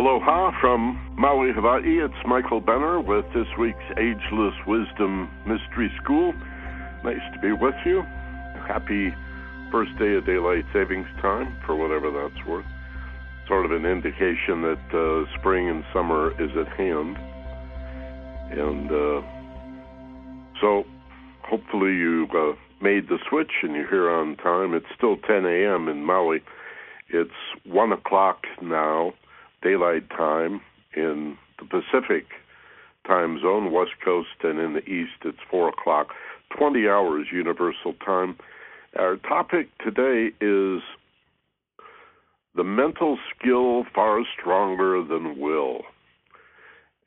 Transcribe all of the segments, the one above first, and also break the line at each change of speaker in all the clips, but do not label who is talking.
Aloha from Maui, Hawaii. It's Michael Benner with this week's Ageless Wisdom Mystery School. Nice to be with you. Happy first day of daylight savings time, for whatever that's worth. Sort of an indication that uh, spring and summer is at hand. And uh, so hopefully you uh, made the switch and you're here on time. It's still 10 a.m. in Maui. It's 1 o'clock now daylight time in the Pacific time zone, West Coast, and in the East it's 4 o'clock, 20 hours Universal Time. Our topic today is the mental skill far stronger than will.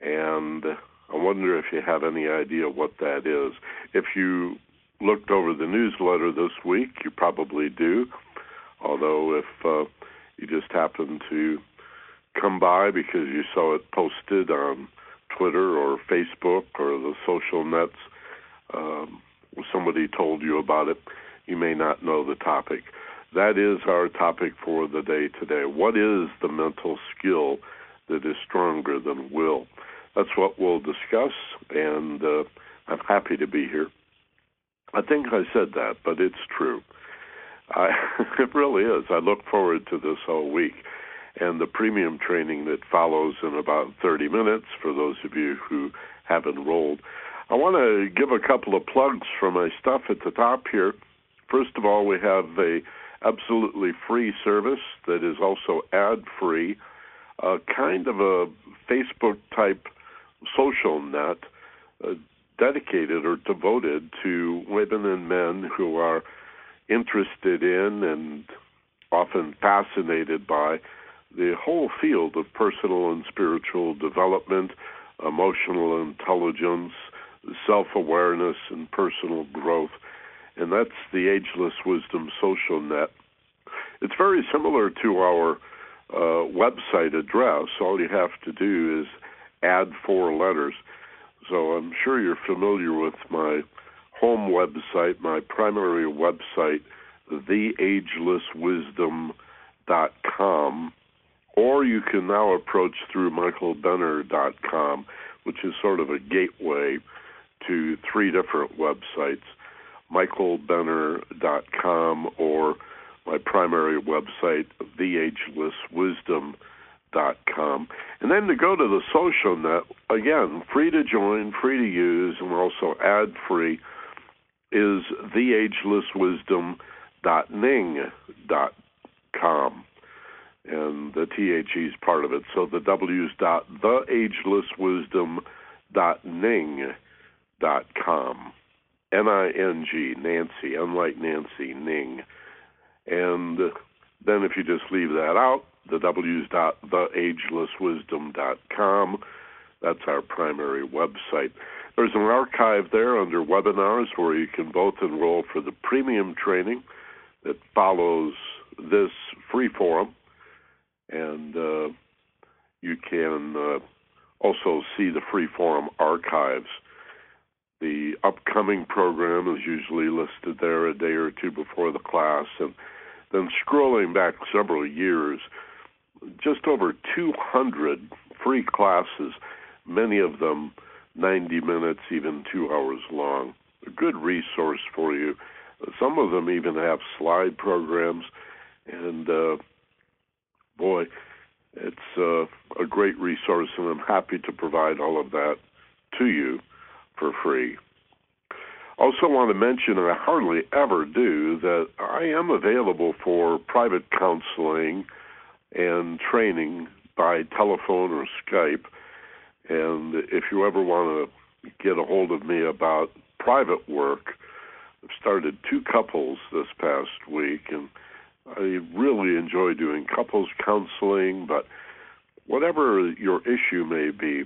And I wonder if you have any idea what that is. If you looked over the newsletter this week, you probably do. Although, if uh, you just happen to come by because you saw it posted on Twitter or Facebook or the social nets, um, somebody told you about it, you may not know the topic. That is our topic for the day today. What is the mental skill that is stronger than will? That's what we'll discuss, and uh, I'm happy to be here. I think I said that, but it's true. I, it really is. I look forward to this all week and the premium training that follows in about 30 minutes for those of you who have enrolled. I want to give a couple of plugs for my stuff at the top here. First of all, we have a absolutely free service that is also ad free, a kind of a Facebook type social net uh, dedicated or devoted to women and men who are interested in and often fascinated by the whole field of personal and spiritual development, emotional intelligence, self awareness, and personal growth. And that's the Ageless Wisdom Social Net. It's very similar to our uh, website address. All you have to do is add four letters. So I'm sure you're familiar with my home website, my primary website, theagelesswisdom.com or you can now approach through michaelbenner.com, which is sort of a gateway to three different websites michaelbenner.com or my primary website, theagelesswisdom.com. And then to go to the social net, again, free to join, free to use, and also ad free, is theagelesswisdom.ning.com and the THE is part of it. So the W's dot theagelesswisdom dot ning dot com. N I N G Nancy, unlike Nancy, Ning. And then if you just leave that out, the W's dot theagelesswisdom dot com. That's our primary website. There's an archive there under webinars where you can both enroll for the premium training that follows this free forum and uh, you can uh, also see the free forum archives. The upcoming program is usually listed there a day or two before the class, and then scrolling back several years, just over 200 free classes, many of them 90 minutes, even two hours long. A good resource for you. Some of them even have slide programs, and uh, boy, it's uh, a great resource, and I'm happy to provide all of that to you for free. Also, want to mention, and I hardly ever do, that I am available for private counseling and training by telephone or Skype. And if you ever want to get a hold of me about private work, I've started two couples this past week, and I really enjoy doing couples counseling, but whatever your issue may be,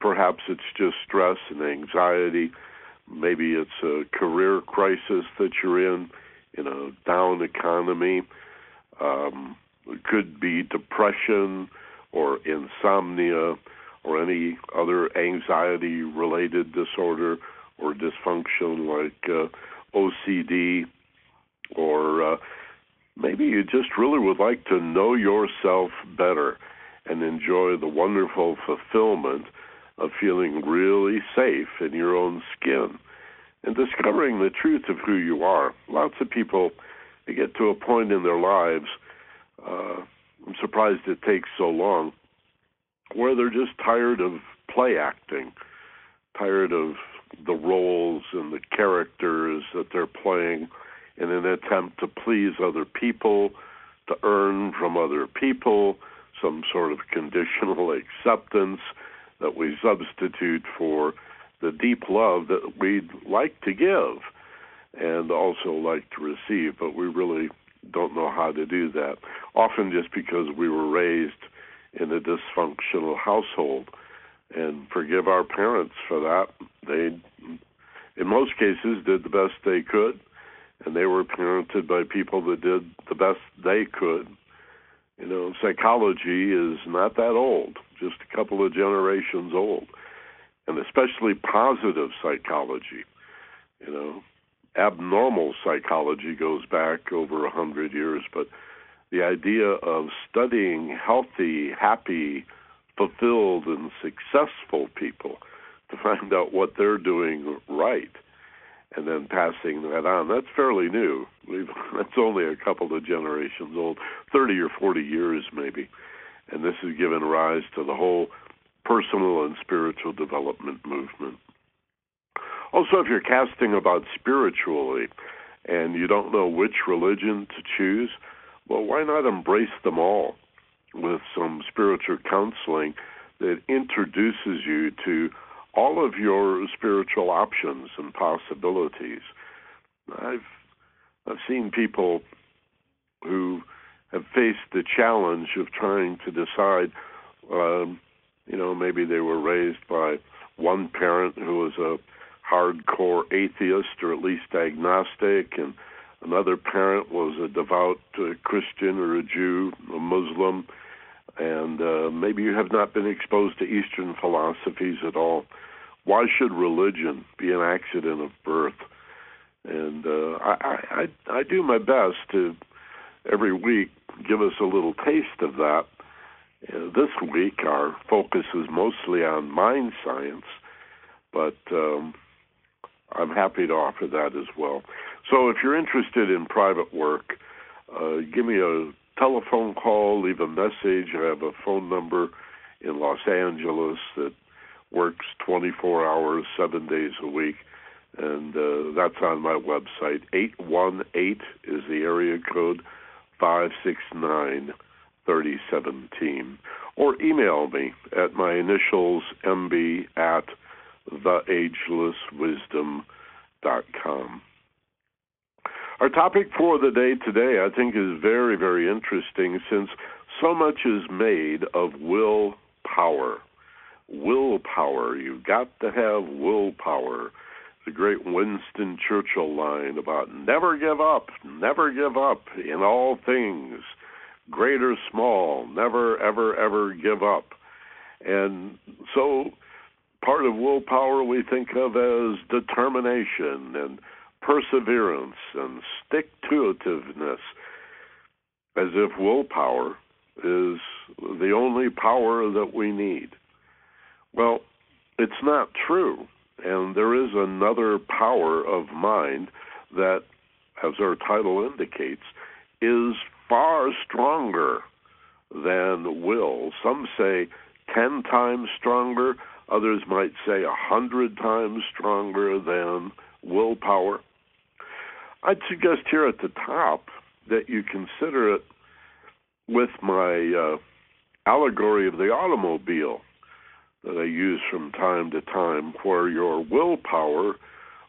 perhaps it's just stress and anxiety, maybe it's a career crisis that you're in, in a down economy, um, it could be depression or insomnia or any other anxiety related disorder or dysfunction like uh, OCD or uh, maybe you just really would like to know yourself better and enjoy the wonderful fulfillment of feeling really safe in your own skin and discovering the truth of who you are. Lots of people they get to a point in their lives. Uh, I'm surprised it takes so long, where they're just tired of play acting, tired of the roles and the characters that they're playing in an attempt to please other people, to earn from other people some sort of conditional acceptance that we substitute for the deep love that we'd like to give and also like to receive, but we really don't know how to do that. Often just because we were raised in a dysfunctional household. And forgive our parents for that. They, in most cases, did the best they could, and they were parented by people that did the best they could. You know, psychology is not that old, just a couple of generations old, and especially positive psychology. You know, abnormal psychology goes back over a hundred years, but the idea of studying healthy, happy, fulfilled, and successful people to find out what they're doing right and then passing that on. That's fairly new. That's only a couple of generations old, 30 or 40 years maybe. And this has given rise to the whole personal and spiritual development movement. Also, if you're casting about spiritually and you don't know which religion to choose, well, why not embrace them all with some spiritual counseling that introduces you to all of your spiritual options and possibilities? I've I've seen people who have faced the challenge of trying to decide. Um, you know, maybe they were raised by one parent who was a hardcore atheist or at least agnostic, and another parent was a devout uh, Christian or a Jew, a Muslim, and uh, maybe you have not been exposed to Eastern philosophies at all. Why should religion be an accident of birth? And uh, I, I, I do my best to every week give us a little taste of that. Uh, this week, our focus is mostly on mind science, but um, I'm happy to offer that as well. So if you're interested in private work, uh, give me a telephone call, leave a message. I have a phone number in Los Angeles that works 24 hours, seven days a week, and uh, that's on my website. 818 is the area code, 569 3017. Or email me at my initials, mb at theagelesswisdom.com. Our topic for the day today, I think, is very, very interesting since so much is made of willpower. Willpower. You've got to have willpower. The great Winston Churchill line about never give up, never give up in all things, great or small, never, ever, ever give up. And so part of willpower we think of as determination and perseverance and stick to itiveness, as if willpower is the only power that we need. Well, it's not true. And there is another power of mind that, as our title indicates, is far stronger than will. Some say 10 times stronger, Others might say a hundred times stronger than willpower. I'd suggest here at the top that you consider it with my uh, allegory of the automobile that I use from time to time, where your willpower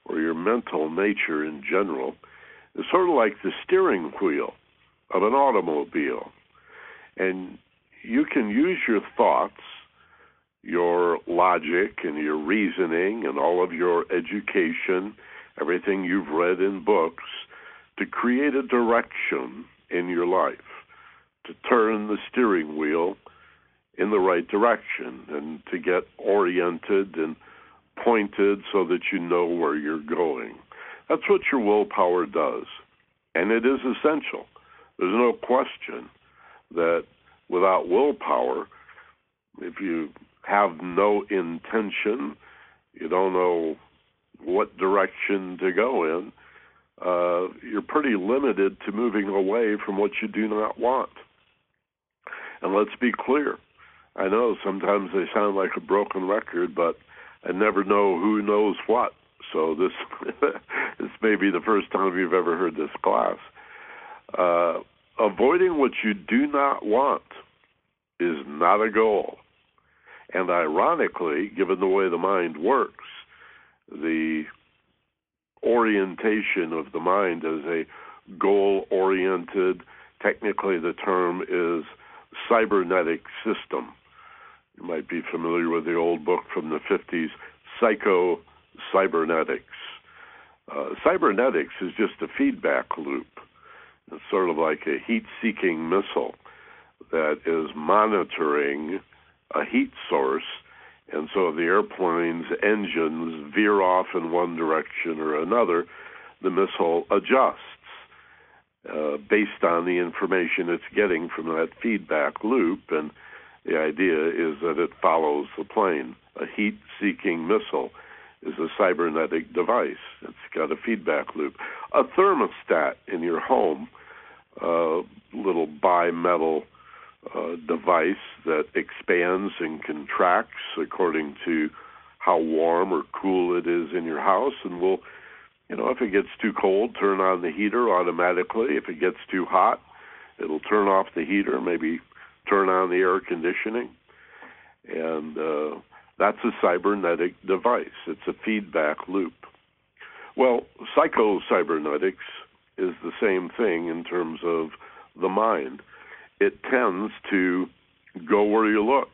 or your mental nature in general is sort of like the steering wheel of an automobile. And you can use your thoughts your logic and your reasoning and all of your education, everything you've read in books, to create a direction in your life, to turn the steering wheel in the right direction and to get oriented and pointed so that you know where you're going. That's what your willpower does. And it is essential. There's no question that without willpower, If you have no intention, you don't know what direction to go in, uh, you're pretty limited to moving away from what you do not want. And let's be clear. I know sometimes they sound like a broken record, but I never know who knows what. So this this may be the first time you've ever heard this class. Uh, avoiding what you do not want is not a goal. And ironically, given the way the mind works, the orientation of the mind as a goal oriented, technically the term is cybernetic system. You might be familiar with the old book from the 50s, Psycho Cybernetics. Uh, cybernetics is just a feedback loop. It's sort of like a heat seeking missile that is monitoring a heat source. And so the airplane's engines veer off in one direction or another, the missile adjusts uh, based on the information it's getting from that feedback loop. And the idea is that it follows the plane. A heat seeking missile is a cybernetic device. It's got a feedback loop. A thermostat in your home, a uh, little bimetal device that expands and contracts according to how warm or cool it is in your house. And will you know if it gets too cold turn on the heater automatically. If it gets too hot it'll turn off the heater maybe turn on the air conditioning. And uh, that's a cybernetic device. It's a feedback loop. Well psycho cybernetics is the same thing in terms of the mind it tends to go where you look.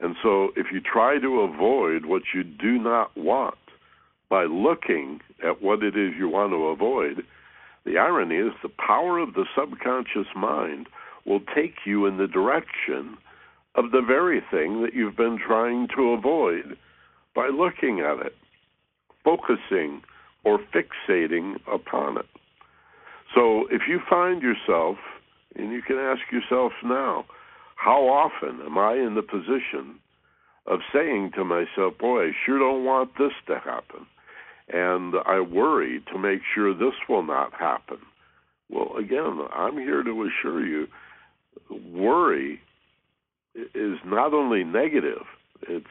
And so if you try to avoid what you do not want by looking at what it is you want to avoid, the irony is the power of the subconscious mind will take you in the direction of the very thing that you've been trying to avoid by looking at it, focusing or fixating upon it. So if you find yourself and you can ask yourself now, how often am I in the position of saying to myself, boy, I sure don't want this to happen. And I worry to make sure this will not happen. Well, again, I'm here to assure you worry is not only negative, it's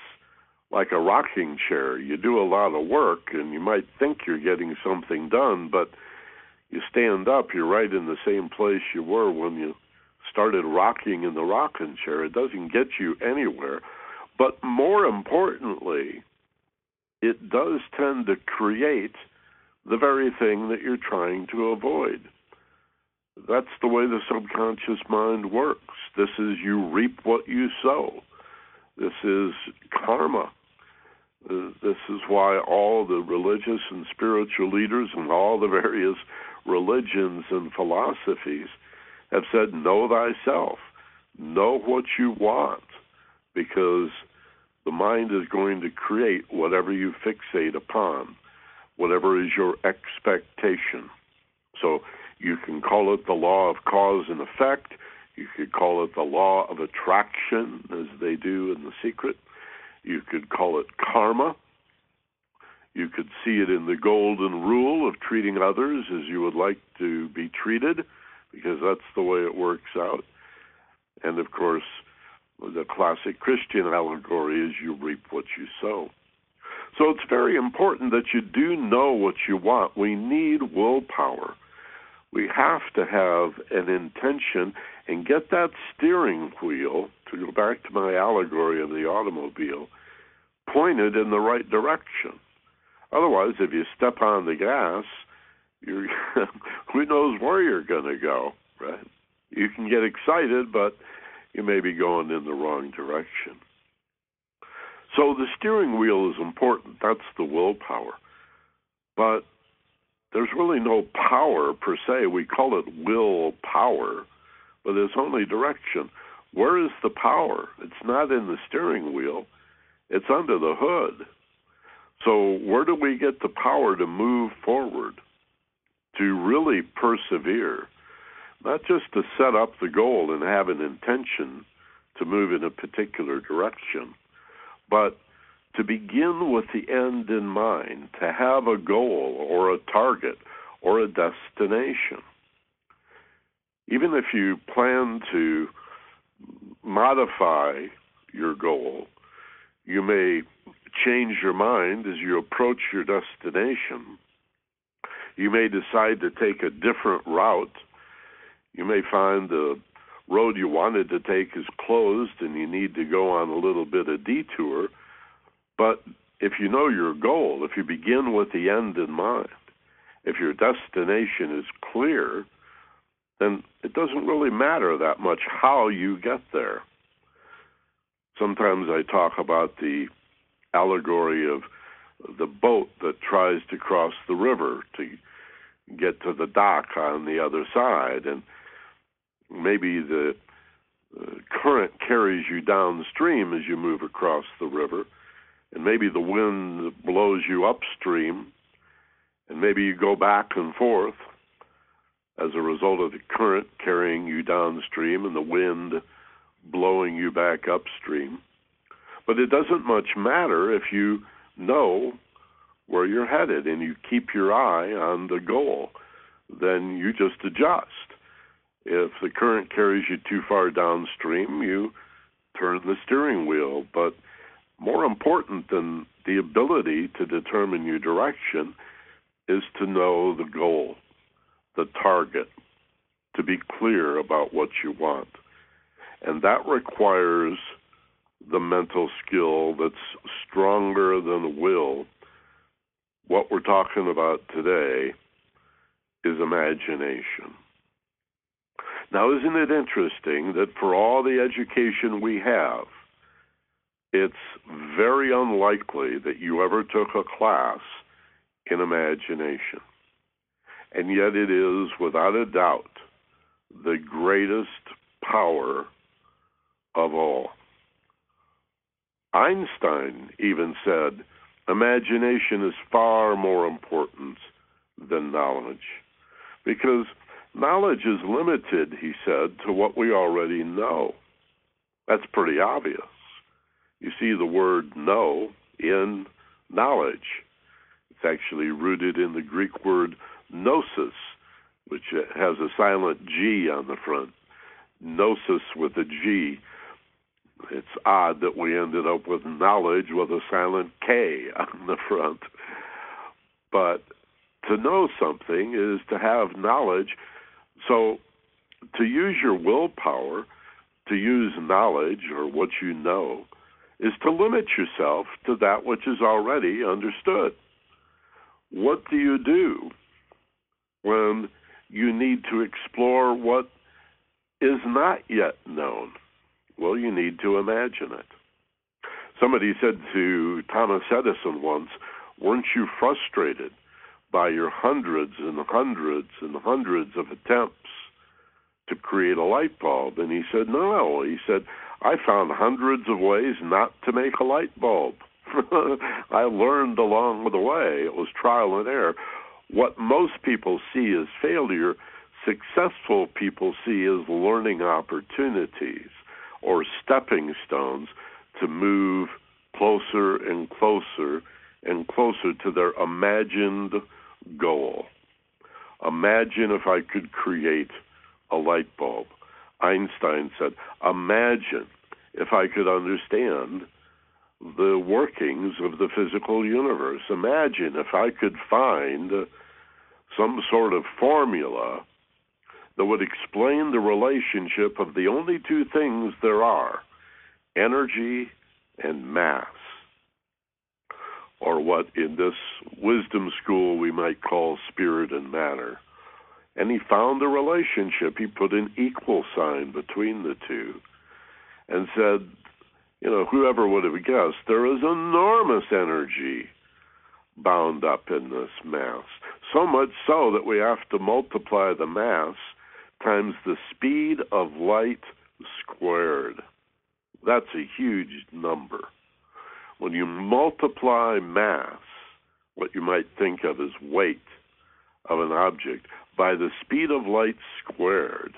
like a rocking chair. You do a lot of work and you might think you're getting something done, but you stand up, you're right in the same place you were when you started rocking in the rocking chair. It doesn't get you anywhere. But more importantly, it does tend to create the very thing that you're trying to avoid. That's the way the subconscious mind works. This is you reap what you sow. This is karma. Uh, this is why all the religious and spiritual leaders and all the various religions and philosophies have said, Know thyself, know what you want, because the mind is going to create whatever you fixate upon, whatever is your expectation. So you can call it the law of cause and effect. You could call it the law of attraction, as they do in The Secret. You could call it karma. You could see it in the golden rule of treating others as you would like to be treated, because that's the way it works out. And of course, the classic Christian allegory is you reap what you sow. So it's very important that you do know what you want. We need willpower. We have to have an intention and get that steering wheel, to go back to my allegory of the automobile, pointed in the right direction. Otherwise, if you step on the gas, you who knows where you're going to go, right? You can get excited, but you may be going in the wrong direction. So the steering wheel is important. That's the willpower. But there's really no power per se. We call it will power, but there's only direction. Where is the power? It's not in the steering wheel, it's under the hood. So, where do we get the power to move forward, to really persevere, not just to set up the goal and have an intention to move in a particular direction. But to begin with the end in mind, to have a goal or a target or a destination. Even if you plan to modify your goal, you may change your mind as you approach your destination. You may decide to take a different route. You may find the road you wanted to take is closed and you need to go on a little bit of detour. But if you know your goal, if you begin with the end in mind, if your destination is clear, then it doesn't really matter that much how you get there. Sometimes I talk about the allegory of the boat that tries to cross the river to get to the dock on the other side. And maybe the uh, current carries you downstream as you move across the river. And maybe the wind blows you upstream. And maybe you go back and forth as a result of the current carrying you downstream and the wind blowing you back upstream. But it doesn't much matter if you know where you're headed and you keep your eye on the goal. Then you just adjust. If the current carries you too far downstream, you turn the steering wheel. But more important than the ability to determine your direction is to know the goal the target, to be clear about what you want. And that requires the mental skill that's stronger than will. What we're talking about today is imagination. Now, isn't it interesting that for all the education we have, it's very unlikely that you ever took a class in imagination. And yet it is, without a doubt, the greatest power of all. Einstein even said, imagination is far more important than knowledge. Because knowledge is limited, he said, to what we already know. That's pretty obvious. You see the word know in knowledge. It's actually rooted in the Greek word gnosis, which has a silent G on the front. Gnosis with a G. It's odd that we ended up with knowledge with a silent K on the front. But to know something is to have knowledge. So to use your willpower, to use knowledge or what you know, is to limit yourself to that which is already understood. What do you do when you need to explore what is not yet known? Well, you need to imagine it. Somebody said to Thomas Edison once, Weren't you frustrated by your hundreds and hundreds and hundreds of attempts to create a light bulb? And he said, No. He said, I found hundreds of ways not to make a light bulb. I learned along the way. It was trial and error. What most people see as failure, successful people see as learning opportunities or stepping stones to move closer and closer and closer to their imagined goal. Imagine if I could create a light bulb. Einstein said, Imagine if I could understand the workings of the physical universe. Imagine if I could find some sort of formula that would explain the relationship of the only two things there are energy and mass, or what in this wisdom school we might call spirit and matter. And he found the relationship. He put an equal sign between the two and said you know, whoever would have guessed, there is enormous energy bound up in this mass. So much so that we have to multiply the mass times the speed of light squared. That's a huge number. When you multiply mass, what you might think of as weight of an object, by the speed of light squared,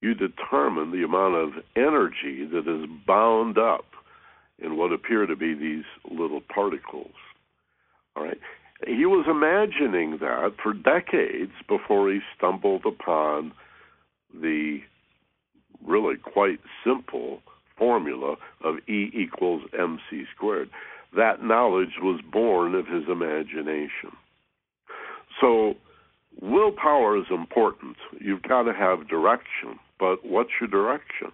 you determine the amount of energy that is bound up in what appear to be these little particles. All right. He was imagining that for decades before he stumbled upon the really quite simple formula of E equals mc squared. That knowledge was born of his imagination. So, willpower is important. You've got to have direction, but what's your direction?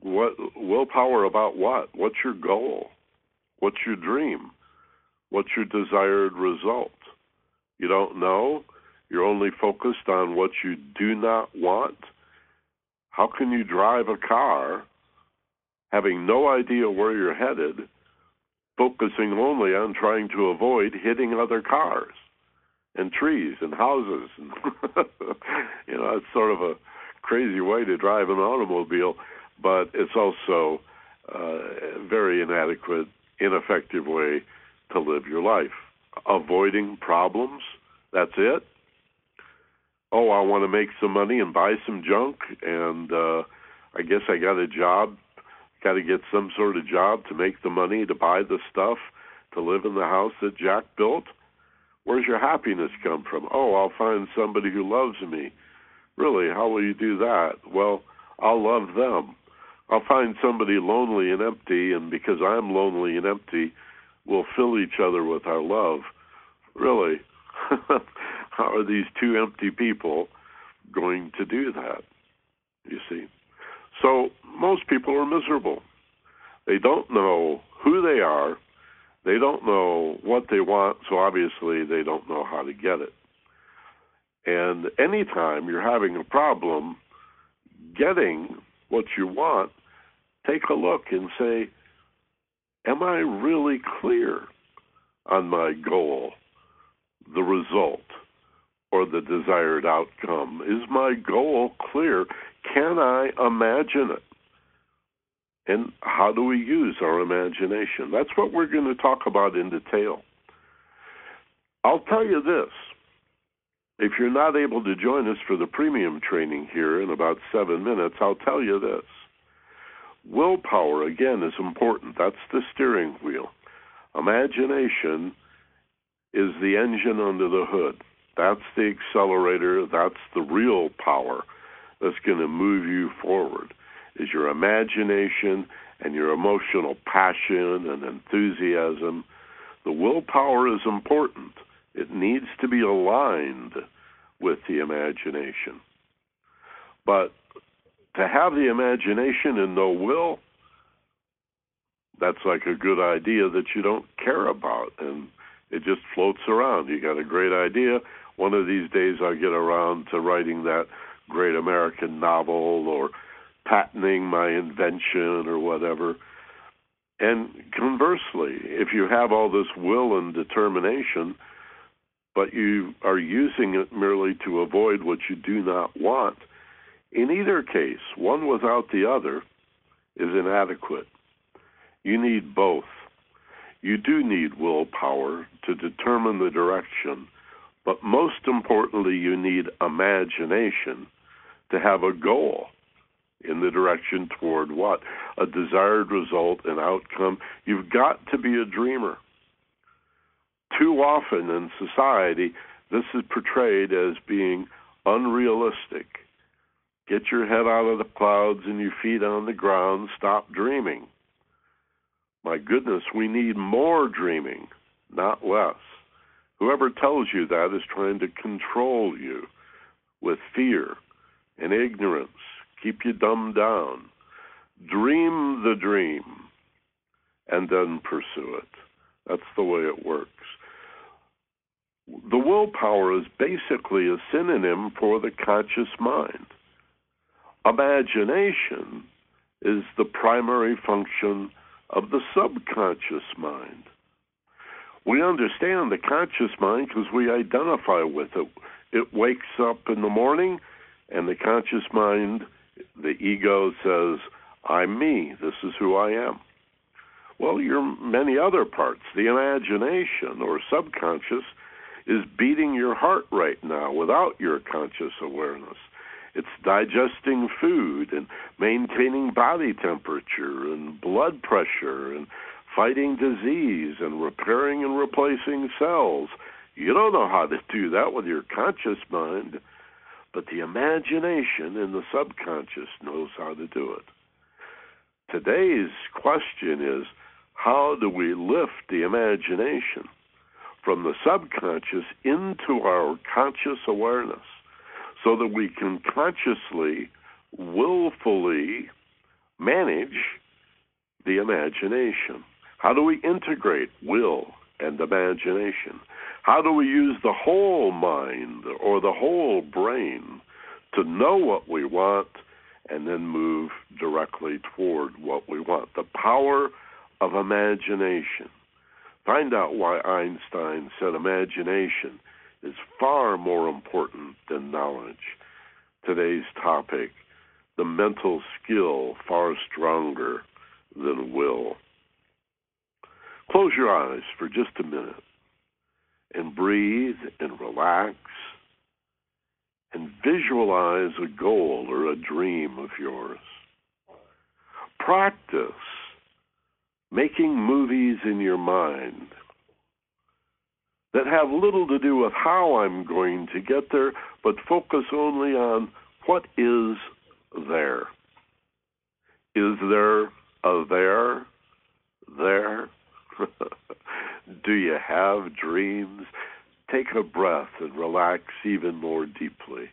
What willpower about what? What's your goal? What's your dream? What's your desired result? You don't know? You're only focused on what you do not want? How can you drive a car having no idea where you're headed, focusing only on trying to avoid hitting other cars and trees and houses? And you know, it's sort of a crazy way to drive an automobile, but it's also uh, a very inadequate, ineffective way to live your life. Avoiding problems, that's it. Oh, I want to make some money and buy some junk, and uh, I guess I got a job. Got to get some sort of job to make the money to buy the stuff to live in the house that Jack built. Where's your happiness come from? Oh, I'll find somebody who loves me. Really, how will you do that? Well, I'll love them. I'll find somebody lonely and empty, and because I'm lonely and empty, we'll fill each other with our love. Really, how are these two empty people going to do that? You see? So most people are miserable. They don't know who they are. They don't know what they want, so obviously they don't know how to get it. And anytime you're having a problem getting what you want, take a look and say, Am I really clear on my goal, the result, or the desired outcome? Is my goal clear? Can I imagine it? And how do we use our imagination? That's what we're going to talk about in detail. I'll tell you this if you're not able to join us for the premium training here in about seven minutes, I'll tell you this Willpower, again, is important. That's the steering wheel. Imagination is the engine under the hood. That's the accelerator. That's the real power that's going to move you forward. Is your imagination and your emotional passion and enthusiasm. The willpower is important. It needs to be aligned with the imagination. But to have the imagination and no will, that's like a good idea that you don't care about and it just floats around. You got a great idea. One of these days I'll get around to writing that great American novel or patenting my invention or whatever. And conversely, if you have all this will and determination, but you are using it merely to avoid what you do not want, in either case, one without the other is inadequate. You need both. You do need willpower to determine the direction, but most importantly, you need imagination to have a goal in the direction toward what? A desired result, an outcome. You've got to be a dreamer. Too often in society, this is portrayed as being unrealistic Get your head out of the clouds and your feet on the ground. Stop dreaming. My goodness, we need more dreaming, not less. Whoever tells you that is trying to control you with fear and ignorance, keep you dumbed down. Dream the dream and then pursue it. That's the way it works. The willpower is basically a synonym for the conscious mind. Imagination is the primary function of the subconscious mind. We understand the conscious mind because we identify with it. It wakes up in the morning, and the conscious mind, the ego says, I'm me. This is who I am. Well, your many other parts, the imagination or subconscious, is beating your heart right now without your conscious awareness It's digesting food and maintaining body temperature and blood pressure and fighting disease and repairing and replacing cells. You don't know how to do that with your conscious mind, but the imagination and the subconscious knows how to do it. Today's question is how do we lift the imagination from the subconscious into our conscious awareness so that we can consciously, willfully manage the imagination? How do we integrate will and imagination? How do we use the whole mind or the whole brain to know what we want and then move directly toward what we want? The power of imagination. Find out why Einstein said imagination is far more important than knowledge. Today's topic the mental skill far stronger than will. Close your eyes for just a minute and breathe and relax and visualize a goal or a dream of yours. Practice making movies in your mind that have little to do with how I'm going to get there, but focus only on what is there. Is there a there? There? Do you have dreams? Take a breath and relax even more deeply.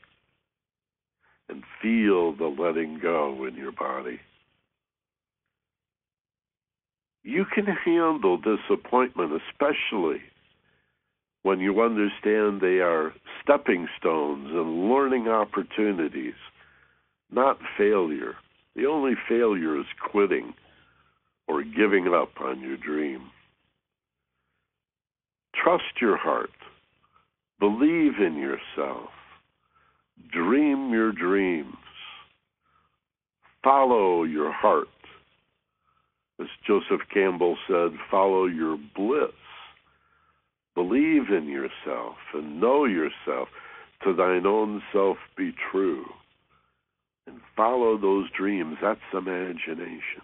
And feel the letting go in your body. You can handle disappointment, especially when you understand they are stepping stones and learning opportunities, not failure. The only failure is quitting or giving up on your dream. Trust your heart. Believe in yourself. Dream your dreams. Follow your heart. As Joseph Campbell said, follow your bliss. Believe in yourself and know yourself. To thine own self be true. And follow those dreams. That's imagination.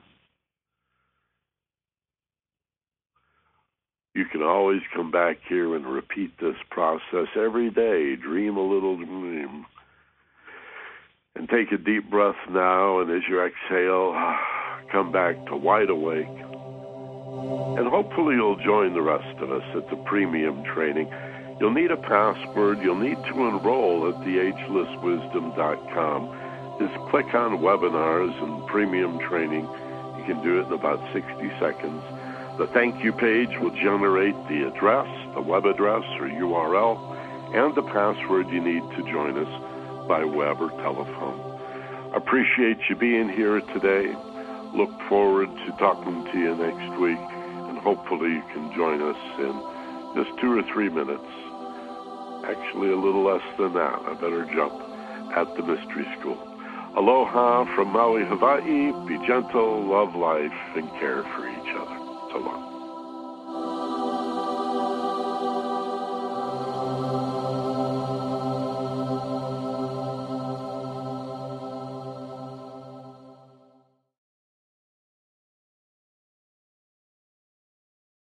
You can always come back here and repeat this process every day. Dream a little dream. And take a deep breath now, and as you exhale, come back to wide awake. And hopefully, you'll join the rest of us at the premium training. You'll need a password. You'll need to enroll at theagelesswisdom.com. Just click on webinars and premium training. You can do it in about 60 seconds. The thank you page will generate the address, the web address or URL, and the password you need to join us by web or telephone. Appreciate you being here today. Look forward to talking to you next week, and hopefully you can join us in just two or three minutes. Actually, a little less than that. I better jump at the Mystery School. Aloha from Maui, Hawaii. Be gentle, love life, and care for each other. So long.